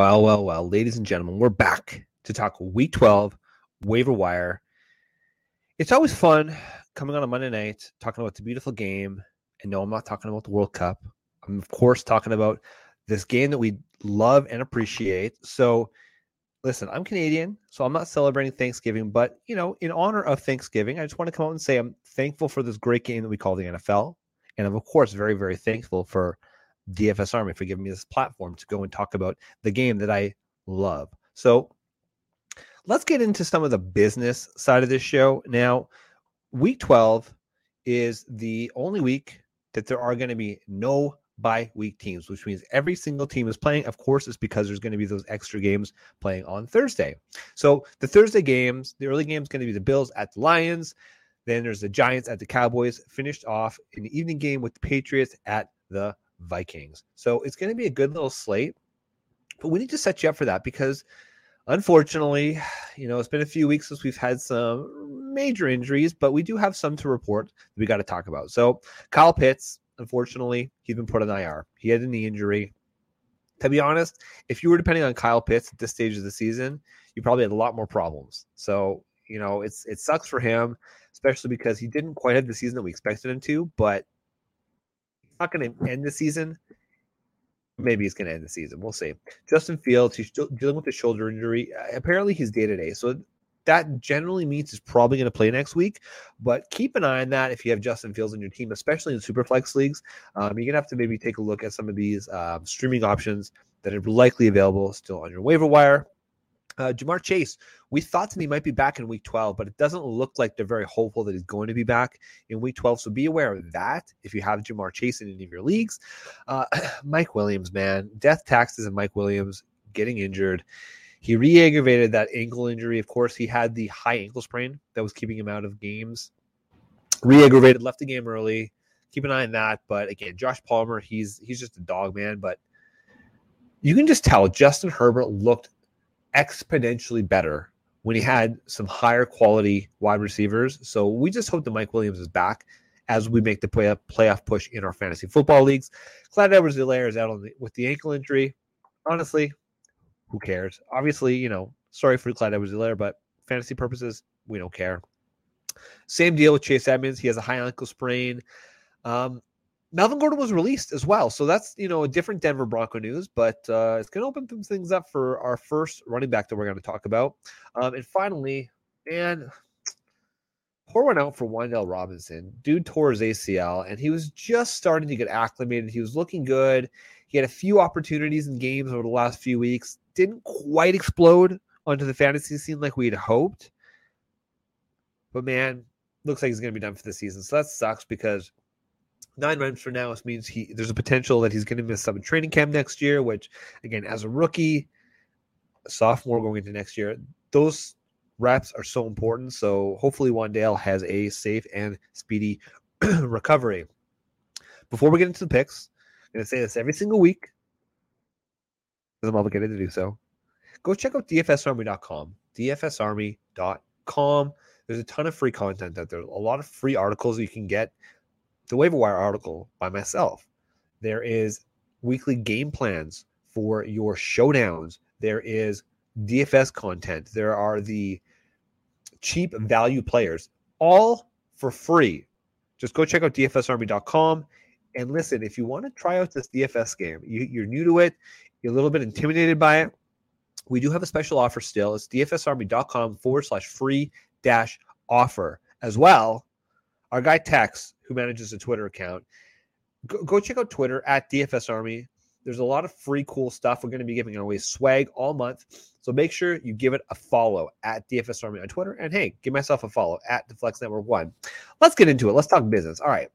Well, well, well, ladies and gentlemen, we're back to talk week 12 waiver wire. It's always fun coming on a Monday night talking about the beautiful game. And no, I'm not talking about the World Cup. I'm, of course, talking about this game that we love and appreciate. So, listen, I'm Canadian, so I'm not celebrating Thanksgiving, but, you know, in honor of Thanksgiving, I just want to come out and say I'm thankful for this great game that we call the NFL. And I'm, of course, very, very thankful for DFS Army for giving me this platform to go and talk about the game that I love. So let's get into some of the business side of this show. Now, week 12 is the only week that there are going to be no bye week teams, which means every single team is playing. Of course, it's because there's going to be those extra games playing on Thursday. So the Thursday games, the early game is going to be the Bills at the Lions. Then there's the Giants at the Cowboys, finished off in the evening game with the Patriots at the Vikings. So it's going to be a good little slate, but we need to set you up for that because unfortunately, you know, it's been a few weeks since we've had some major injuries, but we do have some to report that we got to talk about. So Kyle Pitts, unfortunately, he's been put on IR. He had a knee injury. To be honest, if you were depending on Kyle Pitts at this stage of the season, you probably had a lot more problems. So, you know, it's it sucks for him, especially because he didn't quite have the season that we expected him to, but not going to end the season. Maybe he's going to end the season. We'll see. Justin Fields, he's still dealing with a shoulder injury. Uh, apparently, he's day to day. So that generally means he's probably going to play next week. But keep an eye on that if you have Justin Fields in your team, especially in Superflex leagues. Um, you're going to have to maybe take a look at some of these um, streaming options that are likely available still on your waiver wire. Uh, Ja'Marr Chase, we thought that he might be back in week 12, but it doesn't look like they're very hopeful that he's going to be back in week 12. So be aware of that if you have Ja'Marr Chase in any of your leagues. Uh, Mike Williams, man, death taxes and Mike Williams getting injured. He re aggravated that ankle injury. Of course, he had the high ankle sprain that was keeping him out of games. Re aggravated, left the game early. Keep an eye on that. But again, Josh Palmer, he's he's just a dog man. But you can just tell Justin Herbert looked exponentially better when he had some higher quality wide receivers. So we just hope that Mike Williams is back as we make the play playoff push in our fantasy football leagues. Clyde Edwards Helaire is out the, with the ankle injury. Honestly, who cares? Obviously, you know, sorry for Clyde Edwards Helaire, but fantasy purposes, we don't care. Same deal with Chase Edmonds. He has a high ankle sprain. Um, Melvin Gordon was released as well. So that's, you know, a different Denver Bronco news, but uh, it's going to open some things up for our first running back that we're going to talk about. Um, and finally, man, pour one out for Wan'Dale Robinson. Dude tore his ACL, and he was just starting to get acclimated. He was looking good. He had a few opportunities in games over the last few weeks. Didn't quite explode onto the fantasy scene like we'd hoped. But man, looks like he's going to be done for the season. So that sucks because nine months for now, means he there's a potential that he's going to miss some training camp next year. Which, again, as a rookie, sophomore going into next year, those reps are so important. So hopefully, Wan'Dale has a safe and speedy recovery. Before we get into the picks, I'm going to say this every single week because I'm obligated to do so. Go check out dfsarmy.com. dfsarmy.com. There's a ton of free content out there. A lot of free articles you can get the waiver wire article by myself. There is weekly game plans for your showdowns. There is DFS content. There are the cheap value players, all for free. Just go check out dfsarmy.com and listen. If you want to try out this DFS game, you, you're new to it, you're a little bit intimidated by it. We do have a special offer still. It's dfsarmy.com forward slash free dash offer. As well, our guy Tex who manages a Twitter account. Go, go check out Twitter at DFS Army. There's a lot of free, cool stuff. We're going to be giving away swag all month. So make sure you give it a follow at DFS Army on Twitter. And hey, give myself a follow at the Flex Network One. Let's get into it. Let's talk business. All right.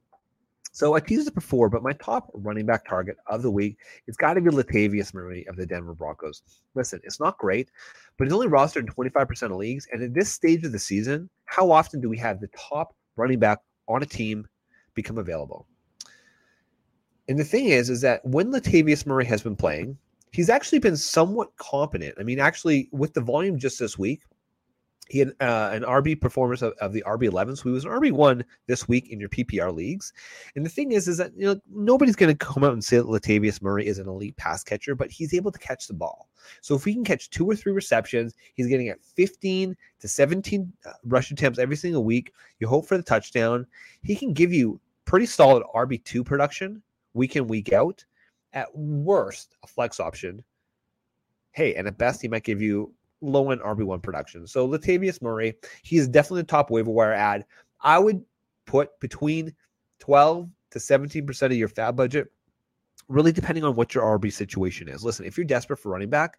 So I teased it before, but my top running back target of the week, it's got to be Latavius Murray of the Denver Broncos. Listen, it's not great, but he's only rostered in 25% of leagues. And at this stage of the season, how often do we have the top running back on a team become available. And the thing is, is that when Latavius Murray has been playing, he's actually been somewhat competent. I mean, actually, with the volume just this week, he had uh, an RB performance of, of the RB 11. So he was an RB one this week in your PPR leagues. And the thing is, is that you know nobody's going to come out and say that Latavius Murray is an elite pass catcher, but he's able to catch the ball. So if he can catch two or three receptions, he's getting at 15 to 17 uh, rush attempts every single week. You hope for the touchdown. He can give you pretty solid RB two production week in week out. At worst, a flex option. Hey, and at best, he might give you low end RB1 production. So Latavius Murray, he's definitely the top waiver wire ad. I would put between 12 to 17% of your FAAB budget, really depending on what your RB situation is. Listen, if you're desperate for running back,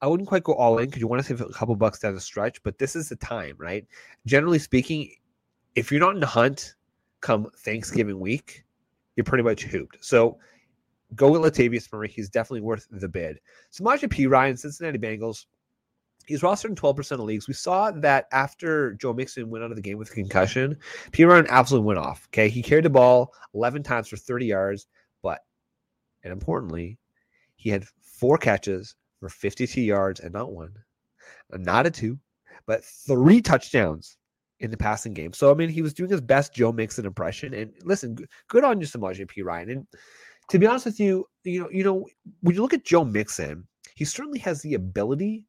I wouldn't quite go all in because you want to save a couple bucks down the stretch, but this is the time, right? Generally speaking, if you're not in the hunt come Thanksgiving week, you're pretty much hooped. So go with Latavius Murray. He's definitely worth the bid. Samaje Perine, Cincinnati Bengals, He's rostered in 12% of leagues. We saw that after Joe Mixon went out of the game with concussion, Perine absolutely went off. Okay. He carried the ball 11 times for 30 yards, but, and importantly, he had four catches for 52 yards and not one, not a two, but three touchdowns in the passing game. So, I mean, he was doing his best Joe Mixon impression. And listen, good on you, Samaje Perine. And to be honest with you, you know, you know, when you look at Joe Mixon, he certainly has the ability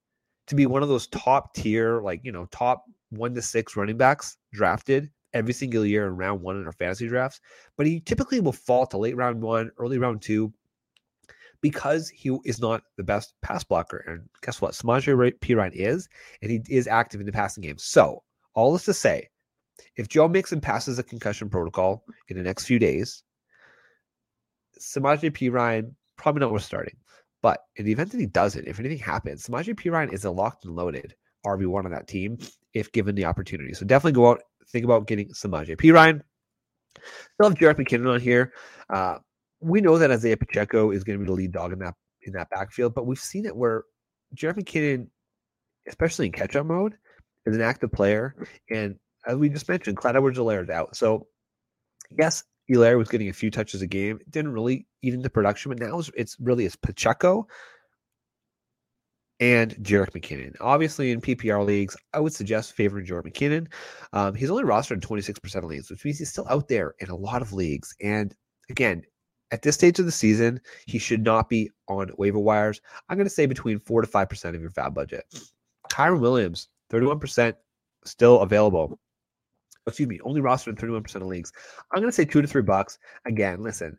to be one of those top tier, like, you know, top one to six running backs drafted every single year in round one in our fantasy drafts. But he typically will fall to late round one, early round two, because he is not the best pass blocker. And guess what? Samaje Perine is, and he is active in the passing game. So, all this to say, if Joe Mixon passes a concussion protocol in the next few days, Samaje Perine probably not worth starting. But in the event that he doesn't, if anything happens, Samaje Perine is a locked and loaded RB1 on that team if given the opportunity. So definitely go out, think about getting Samaje Perine. Still have Jerick McKinnon on here. Uh, we know that Isaiah Pacheco is going to be the lead dog in that in that backfield, but we've seen it where Jerick McKinnon, especially in catch-up mode, is an active player. And as we just mentioned, Clyde Edwards-Helaire is out. So yes, Helaire was getting a few touches a game. didn't really eat into production, but now it's, it's really it's Pacheco and Jerick McKinnon. Obviously, in PPR leagues, I would suggest favoring Jerick McKinnon. Um, he's only rostered in 26% of leagues, which means he's still out there in a lot of leagues. And again, at this stage of the season, he should not be on waiver wires. I'm going to say between 4 to 5% of your FAAB budget. Kyren Williams, 31% still available excuse me, only rostered in 31% of leagues. I'm going to say two to three bucks. Again, listen,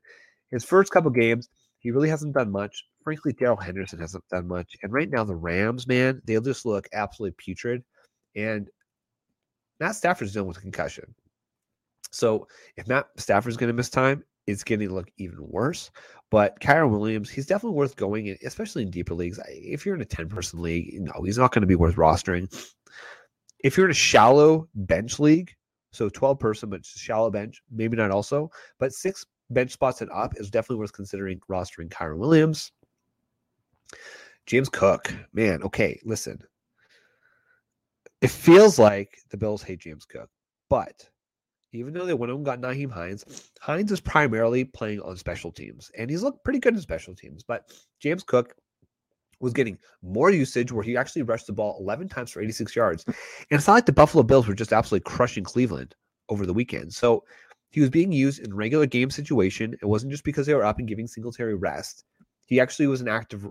his first couple games, he really hasn't done much. Frankly, Darrell Henderson hasn't done much. And right now, the Rams, man, they'll just look absolutely putrid. And Matt Stafford's dealing with a concussion. So if Matt Stafford's going to miss time, it's going to look even worse. But Kyren Williams, he's definitely worth going in, especially in deeper leagues. If you're in a 10 person league, no, he's not going to be worth rostering. If you're in a shallow bench league, so 12 person, but shallow bench, maybe not also, but six bench spots and up is definitely worth considering rostering Kyren Williams. James Cook, man, okay, listen. It feels like the Bills hate James Cook, but even though they went and got Nyheim Hines, Hines is primarily playing on special teams, and he's looked pretty good in special teams. But James Cook was getting more usage where he actually rushed the ball 11 times for 86 yards. And it's not like the Buffalo Bills were just absolutely crushing Cleveland over the weekend. So he was being used in regular game situation. It wasn't just because they were up and giving Singletary rest. He actually was an active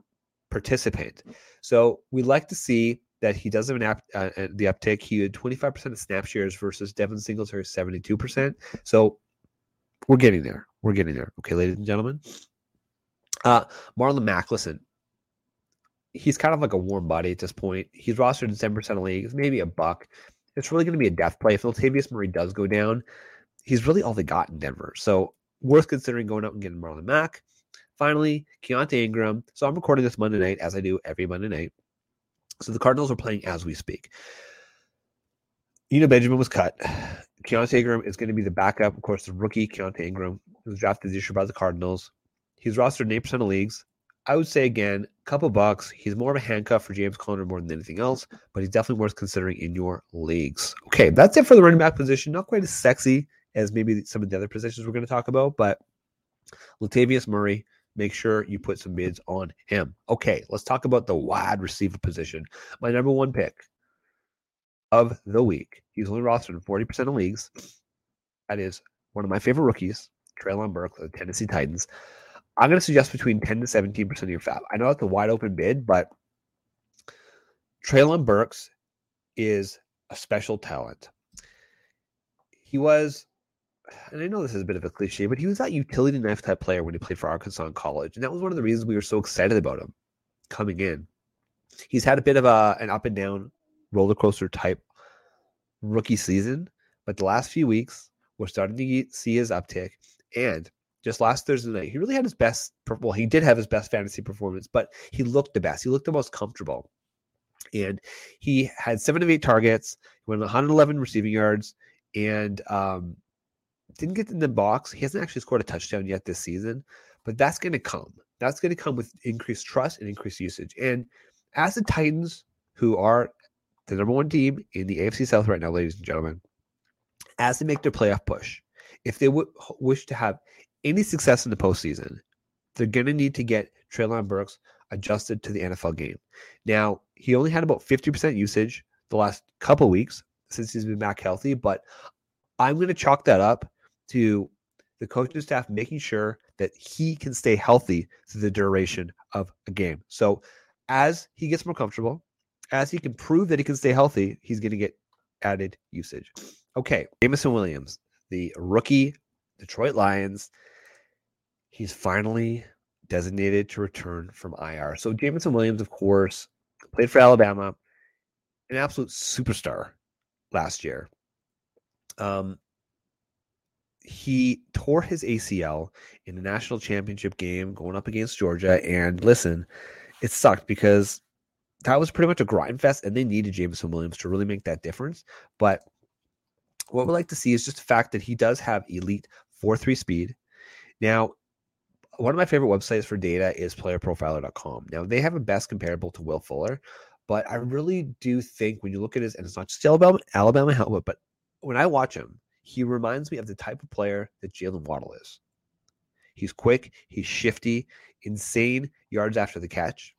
participant. So we like to see that he does have an app, uh, uh the uptick. He had 25% of snap shares versus Devin Singletary 72%. So we're getting there. We're getting there. Okay, ladies and gentlemen. Uh, Marlon Mack, listen, he's kind of like a warm body at this point. He's rostered in 7% of leagues, maybe a buck. It's really going to be a death play. If Latavius Murray does go down, he's really all they got in Denver. So worth considering going out and getting Marlon Mack. Finally, Keaontay Ingram. So I'm recording this Monday night, as I do every Monday night. So the Cardinals are playing as we speak. You know, Benjamin was cut. Keaontay Ingram is going to be the backup. Of course, the rookie Keaontay Ingram was drafted this year by the Cardinals. He's rostered in 8% of leagues. I would say again, couple bucks. He's more of a handcuff for James Conner more than anything else, but he's definitely worth considering in your leagues. Okay, that's it for the running back position. Not quite as sexy as maybe some of the other positions we're going to talk about, but Latavius Murray, make sure you put some bids on him. Okay, let's talk about the wide receiver position. My number one pick, of the week. He's only rostered in 40% of leagues. That is one of my favorite rookies, Treylon Burke, the Tennessee Titans. I'm going to suggest between 10 to 17% of your FAAB. I know that's a wide open bid, but Treylon Burks is a special talent. He was, and I know this is a bit of a cliche, but he was that utility knife type player when he played for Arkansas college. And that was one of the reasons we were so excited about him coming in. He's had a bit of a, an up and down roller coaster type rookie season, but the last few weeks, we're starting to see his uptick. And just last Thursday night, he really had his best. Well, he did have his best fantasy performance, but he looked the best. He looked the most comfortable. And he had seven of eight targets, went 111 receiving yards, and um, didn't get in the box. He hasn't actually scored a touchdown yet this season, but that's going to come. That's going to come with increased trust and increased usage. And as the Titans, who are the number one team in the AFC South right now, ladies and gentlemen, as they make their playoff push, if they w- wish to have any success in the postseason, they're going to need to get Treylon Burks adjusted to the NFL game. Now, he only had about 50% usage the last couple weeks since he's been back healthy, but I'm going to chalk that up to the coaching staff making sure that he can stay healthy through the duration of a game. So, as he gets more comfortable, as he can prove that he can stay healthy, he's going to get added usage. Okay, Jameson Williams, the rookie Detroit Lions, he's finally designated to return from IR. So Jameson Williams, of course, played for Alabama, an absolute superstar last year. Um, he tore his ACL in the national championship game going up against Georgia. And listen, it sucked because that was pretty much a grind fest, and they needed Jameson Williams to really make that difference. But what we like to see is just the fact that he does have elite 4 3 speed. Now, one of my favorite websites for data is playerprofiler.com. Now, they have a best comparable to Will Fuller, but I really do think when you look at his, and it's not just Alabama, Alabama helmet, but when I watch him, he reminds me of the type of player that Jaylen Waddle is. He's quick, he's shifty, insane yards after the catch.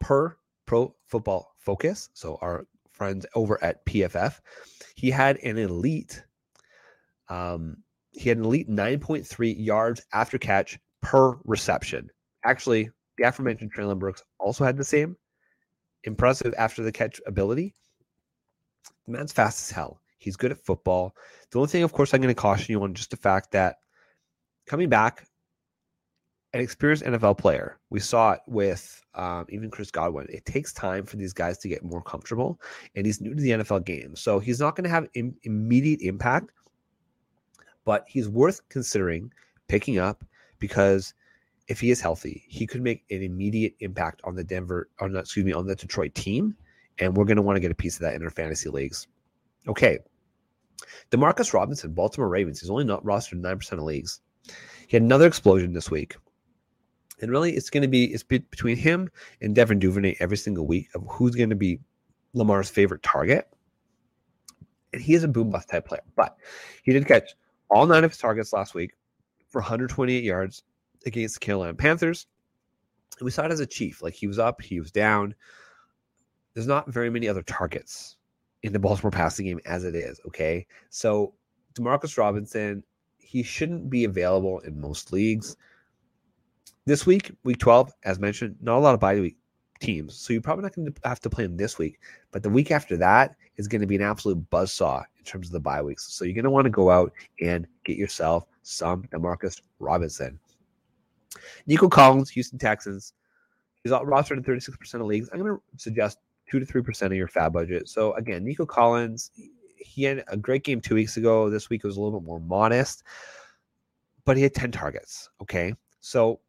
Per Pro Football Focus, so our friends over at PFF, he had an elite um, he had an elite 9.3 yards after catch per reception. Actually, the aforementioned Treylon Burks also had the same impressive after the catch ability. The man's fast as hell. He's good at football. The only thing, of course, I'm going to caution you on just the fact that coming back, an experienced NFL player, we saw it with um, even Chris Godwin. It takes time for these guys to get more comfortable, and he's new to the NFL game. So he's not going to have Im- immediate impact but he's worth considering picking up because if he is healthy, he could make an immediate impact on the Denver, on excuse me, on the Detroit team, and we're going to want to get a piece of that in our fantasy leagues. Okay, Demarcus Robinson, Baltimore Ravens. He's only not rostered in nine percent of leagues. He had another explosion this week, and really, it's going to be it's between him and Devin Duvernay every single week of who's going to be Lamar's favorite target. And he is a boom bust type player, but he did catch all nine of his targets last week for 128 yards against the Carolina Panthers. And we saw it as a chief. Like he was up, he was down. There's not very many other targets in the Baltimore passing game as it is. Okay. So Demarcus Robinson, he shouldn't be available in most leagues. This week, week 12, as mentioned, not a lot of bye week teams. So you're probably not going to have to play them this week. But the week after that is going to be an absolute buzzsaw in terms of the bye weeks. So you're going to want to go out and get yourself some Demarcus Robinson. Nico Collins, Houston Texans. He's rostered in 36% of leagues. I'm going to suggest 2 to 3% of your FAAB budget. So again, Nico Collins, he had a great game two weeks ago. This week was a little bit more modest, but he had 10 targets. Okay. So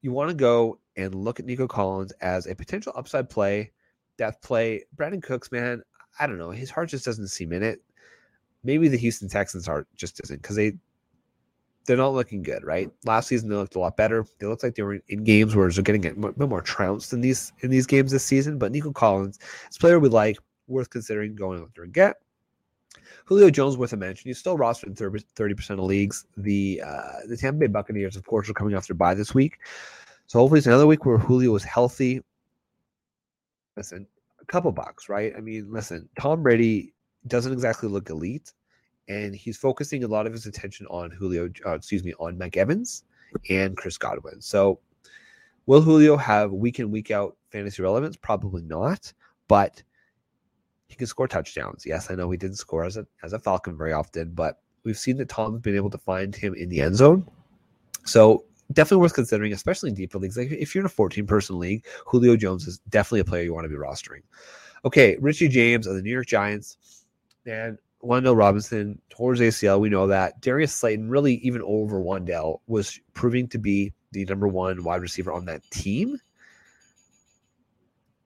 you want to go and look at Nico Collins as a potential upside play, depth play. Brandin Cooks, man, I don't know. His heart just doesn't seem in it. Maybe the Houston Texans heart just isn't because they they're not looking good, right? Last season they looked a lot better. They looked like they were in games where they're getting a bit more trounced in these in these games this season. But Nico Collins, is a player we like, worth considering going there and get. Julio Jones worth a mention. He's still rostered in thirty percent of leagues. The uh, the Tampa Bay Buccaneers, of course, are coming off their bye this week, so hopefully it's another week where Julio is healthy. Listen, a couple bucks, right? I mean, listen, Tom Brady doesn't exactly look elite, and he's focusing a lot of his attention on Julio, uh, excuse me, on Mike Evans and Chris Godwin. So, will Julio have week in week out fantasy relevance? Probably not, but he can score touchdowns. Yes, I know he didn't score as a as a Falcon very often, but we've seen that Tom's been able to find him in the end zone. So definitely worth considering, especially in deeper leagues. Like if you're in a 14 person league, Julio Jones is definitely a player you want to be rostering. Okay, Richie James of the New York Giants and Wan'Dale Robinson towards ACL. We know that Darius Slayton, really even over Wan'Dale, was proving to be the number one wide receiver on that team.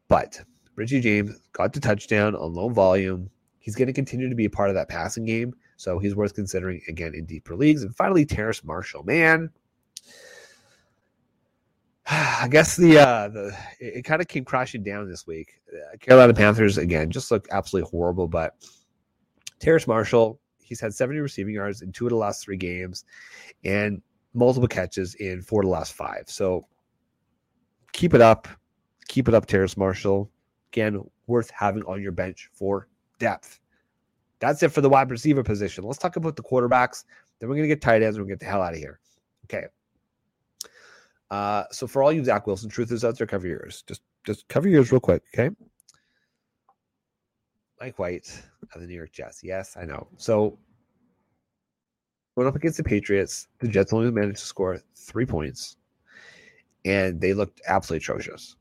But Richie James got the touchdown on low volume. He's going to continue to be a part of that passing game. So he's worth considering again in deeper leagues. And finally, Terrace Marshall. Man, I guess the uh the it, it kind of came crashing down this week. Uh, Carolina Panthers again just look absolutely horrible. But Terrace Marshall, he's had 70 receiving yards in two of the last three games, and multiple catches in four of the last five. So keep it up, keep it up, Terrace Marshall. Again, worth having on your bench for depth. That's it for the wide receiver position. Let's talk about the quarterbacks. Then we're going to get tight ends. We're going to get the hell out of here. Okay. Uh, so for all you Zach Wilson truthers out there, cover yours. Just just cover yours real quick, okay? Mike White of the New York Jets. Yes, I know. So going up against the Patriots, the Jets only managed to score three points, and they looked absolutely atrocious.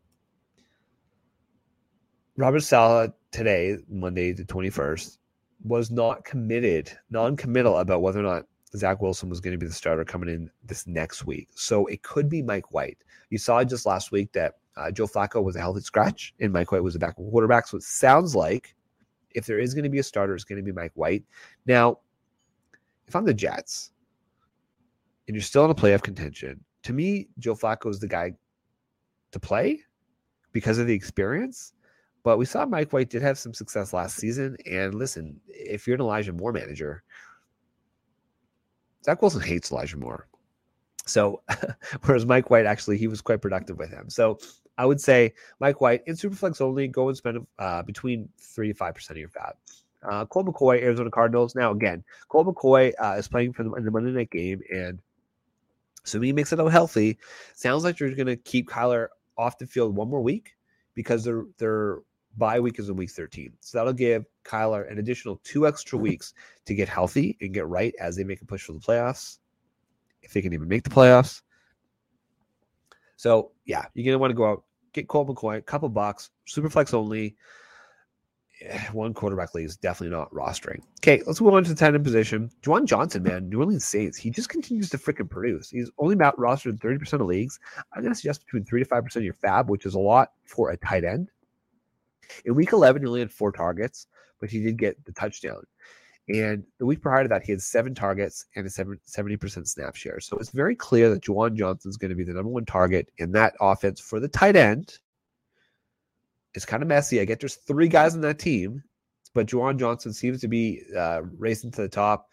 Robert Saleh today, Monday the 21st, was not committed, non-committal about whether or not Zach Wilson was going to be the starter coming in this next week. So it could be Mike White. You saw just last week that uh, Joe Flacco was a healthy scratch and Mike White was a backup quarterback. So it sounds like if there is going to be a starter, it's going to be Mike White. Now, if I'm the Jets and you're still in a playoff contention, to me, Joe Flacco is the guy to play because of the experience. But we saw Mike White did have some success last season. And listen, if you're an Elijah Moore manager, Zach Wilson hates Elijah Moore. So, whereas Mike White actually he was quite productive with him. So, I would say Mike White in Superflex only go and spend uh, between three to five percent of your FAAB. Uh, Colt McCoy, Arizona Cardinals. Now again, Colt McCoy uh, is playing for the, in the Monday night game, and so he makes it out healthy, sounds like you're going to keep Kyler off the field one more week because they're they're bye week is in week 13. So that'll give Kyler an additional two extra weeks to get healthy and get right as they make a push for the playoffs, if they can even make the playoffs. So yeah, you're gonna want to go out, get Colt McCoy, couple bucks, super flex only. Eh, one quarterback league is definitely not rostering. Okay, let's move on to the tight end position. Juwan Johnson, man, New Orleans Saints. He just continues to freaking produce. He's only about rostered 30% of leagues. I'm going to suggest between 3 to 5% of your FAAB, which is a lot for a tight end. In week 11, he only had four targets, but he did get the touchdown. And the week prior to that, he had seven targets and a 70% snap share. So it's very clear that Juwan Johnson is going to be the number one target in that offense for the tight end. It's kind of messy. I get there's three guys on that team, but Juwan Johnson seems to be uh, racing to the top.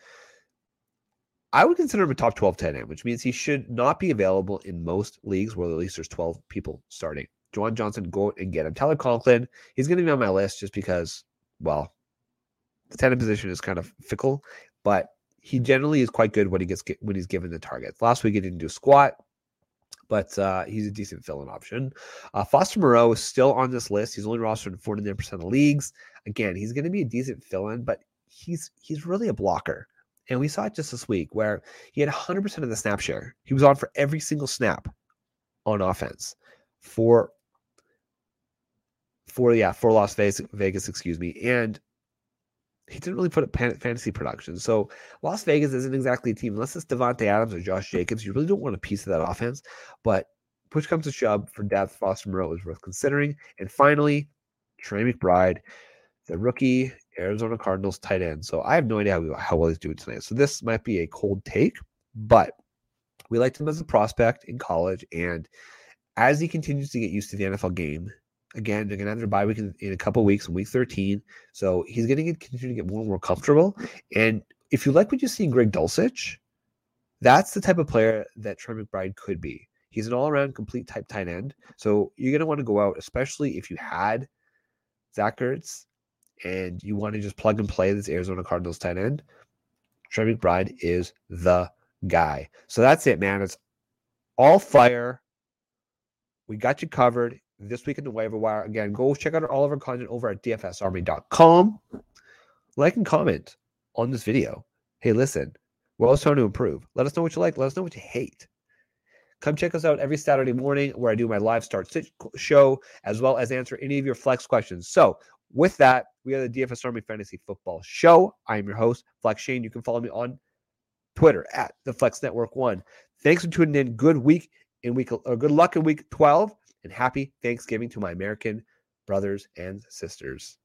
I would consider him a top 12 tight end, which means he should not be available in most leagues where at least there's 12 people starting. Juwan Johnson, go and get him. Tyler Conklin, he's going to be on my list just because, well, the tenant position is kind of fickle, but he generally is quite good when he gets when he's given the targets. Last week he didn't do squat, but uh, he's a decent fill-in option. Uh, Foster Moreau is still on this list. He's only rostered in 49% of leagues. Again, he's going to be a decent fill-in, but he's he's really a blocker. And we saw it just this week where he had 100% of the snap share. He was on for every single snap on offense for for yeah for Las Vegas, Vegas, excuse me, and he didn't really put up fantasy production. So Las Vegas isn't exactly a team unless it's Davante Adams or Josh Jacobs. You really don't want a piece of that offense. But push comes to shove for depth, Foster Moreau is worth considering. And finally, Trey McBride, the rookie Arizona Cardinals tight end. So I have no idea how, how well he's doing tonight. So this might be a cold take, but we liked him as a prospect in college. And as he continues to get used to the NFL game, Again, they're going to have their bye week in, in a couple weeks week 13. So he's going to continue to get more and more comfortable. And if you like what you see in Greg Dulcich, that's the type of player that Trey McBride could be. He's an all around complete type tight end. So you're going to want to go out, especially if you had Zach Ertz, and you want to just plug and play this Arizona Cardinals tight end, Trey McBride is the guy. So that's it, man. It's all fire. We got you covered this week in the waiver wire. Again, go check out all of our content over at dfsarmy.com. Like and comment on this video. Hey, listen, we're always trying to improve. Let us know what you like. Let us know what you hate. Come check us out every Saturday morning where I do my live start show as well as answer any of your flex questions. So, with that, we are the DFS Army Fantasy Football Show. I am your host, Flex Shane. You can follow me on Twitter at the Flex Network One. Thanks for tuning in. Good week in week, or good luck in week 12, and happy Thanksgiving to my American brothers and sisters.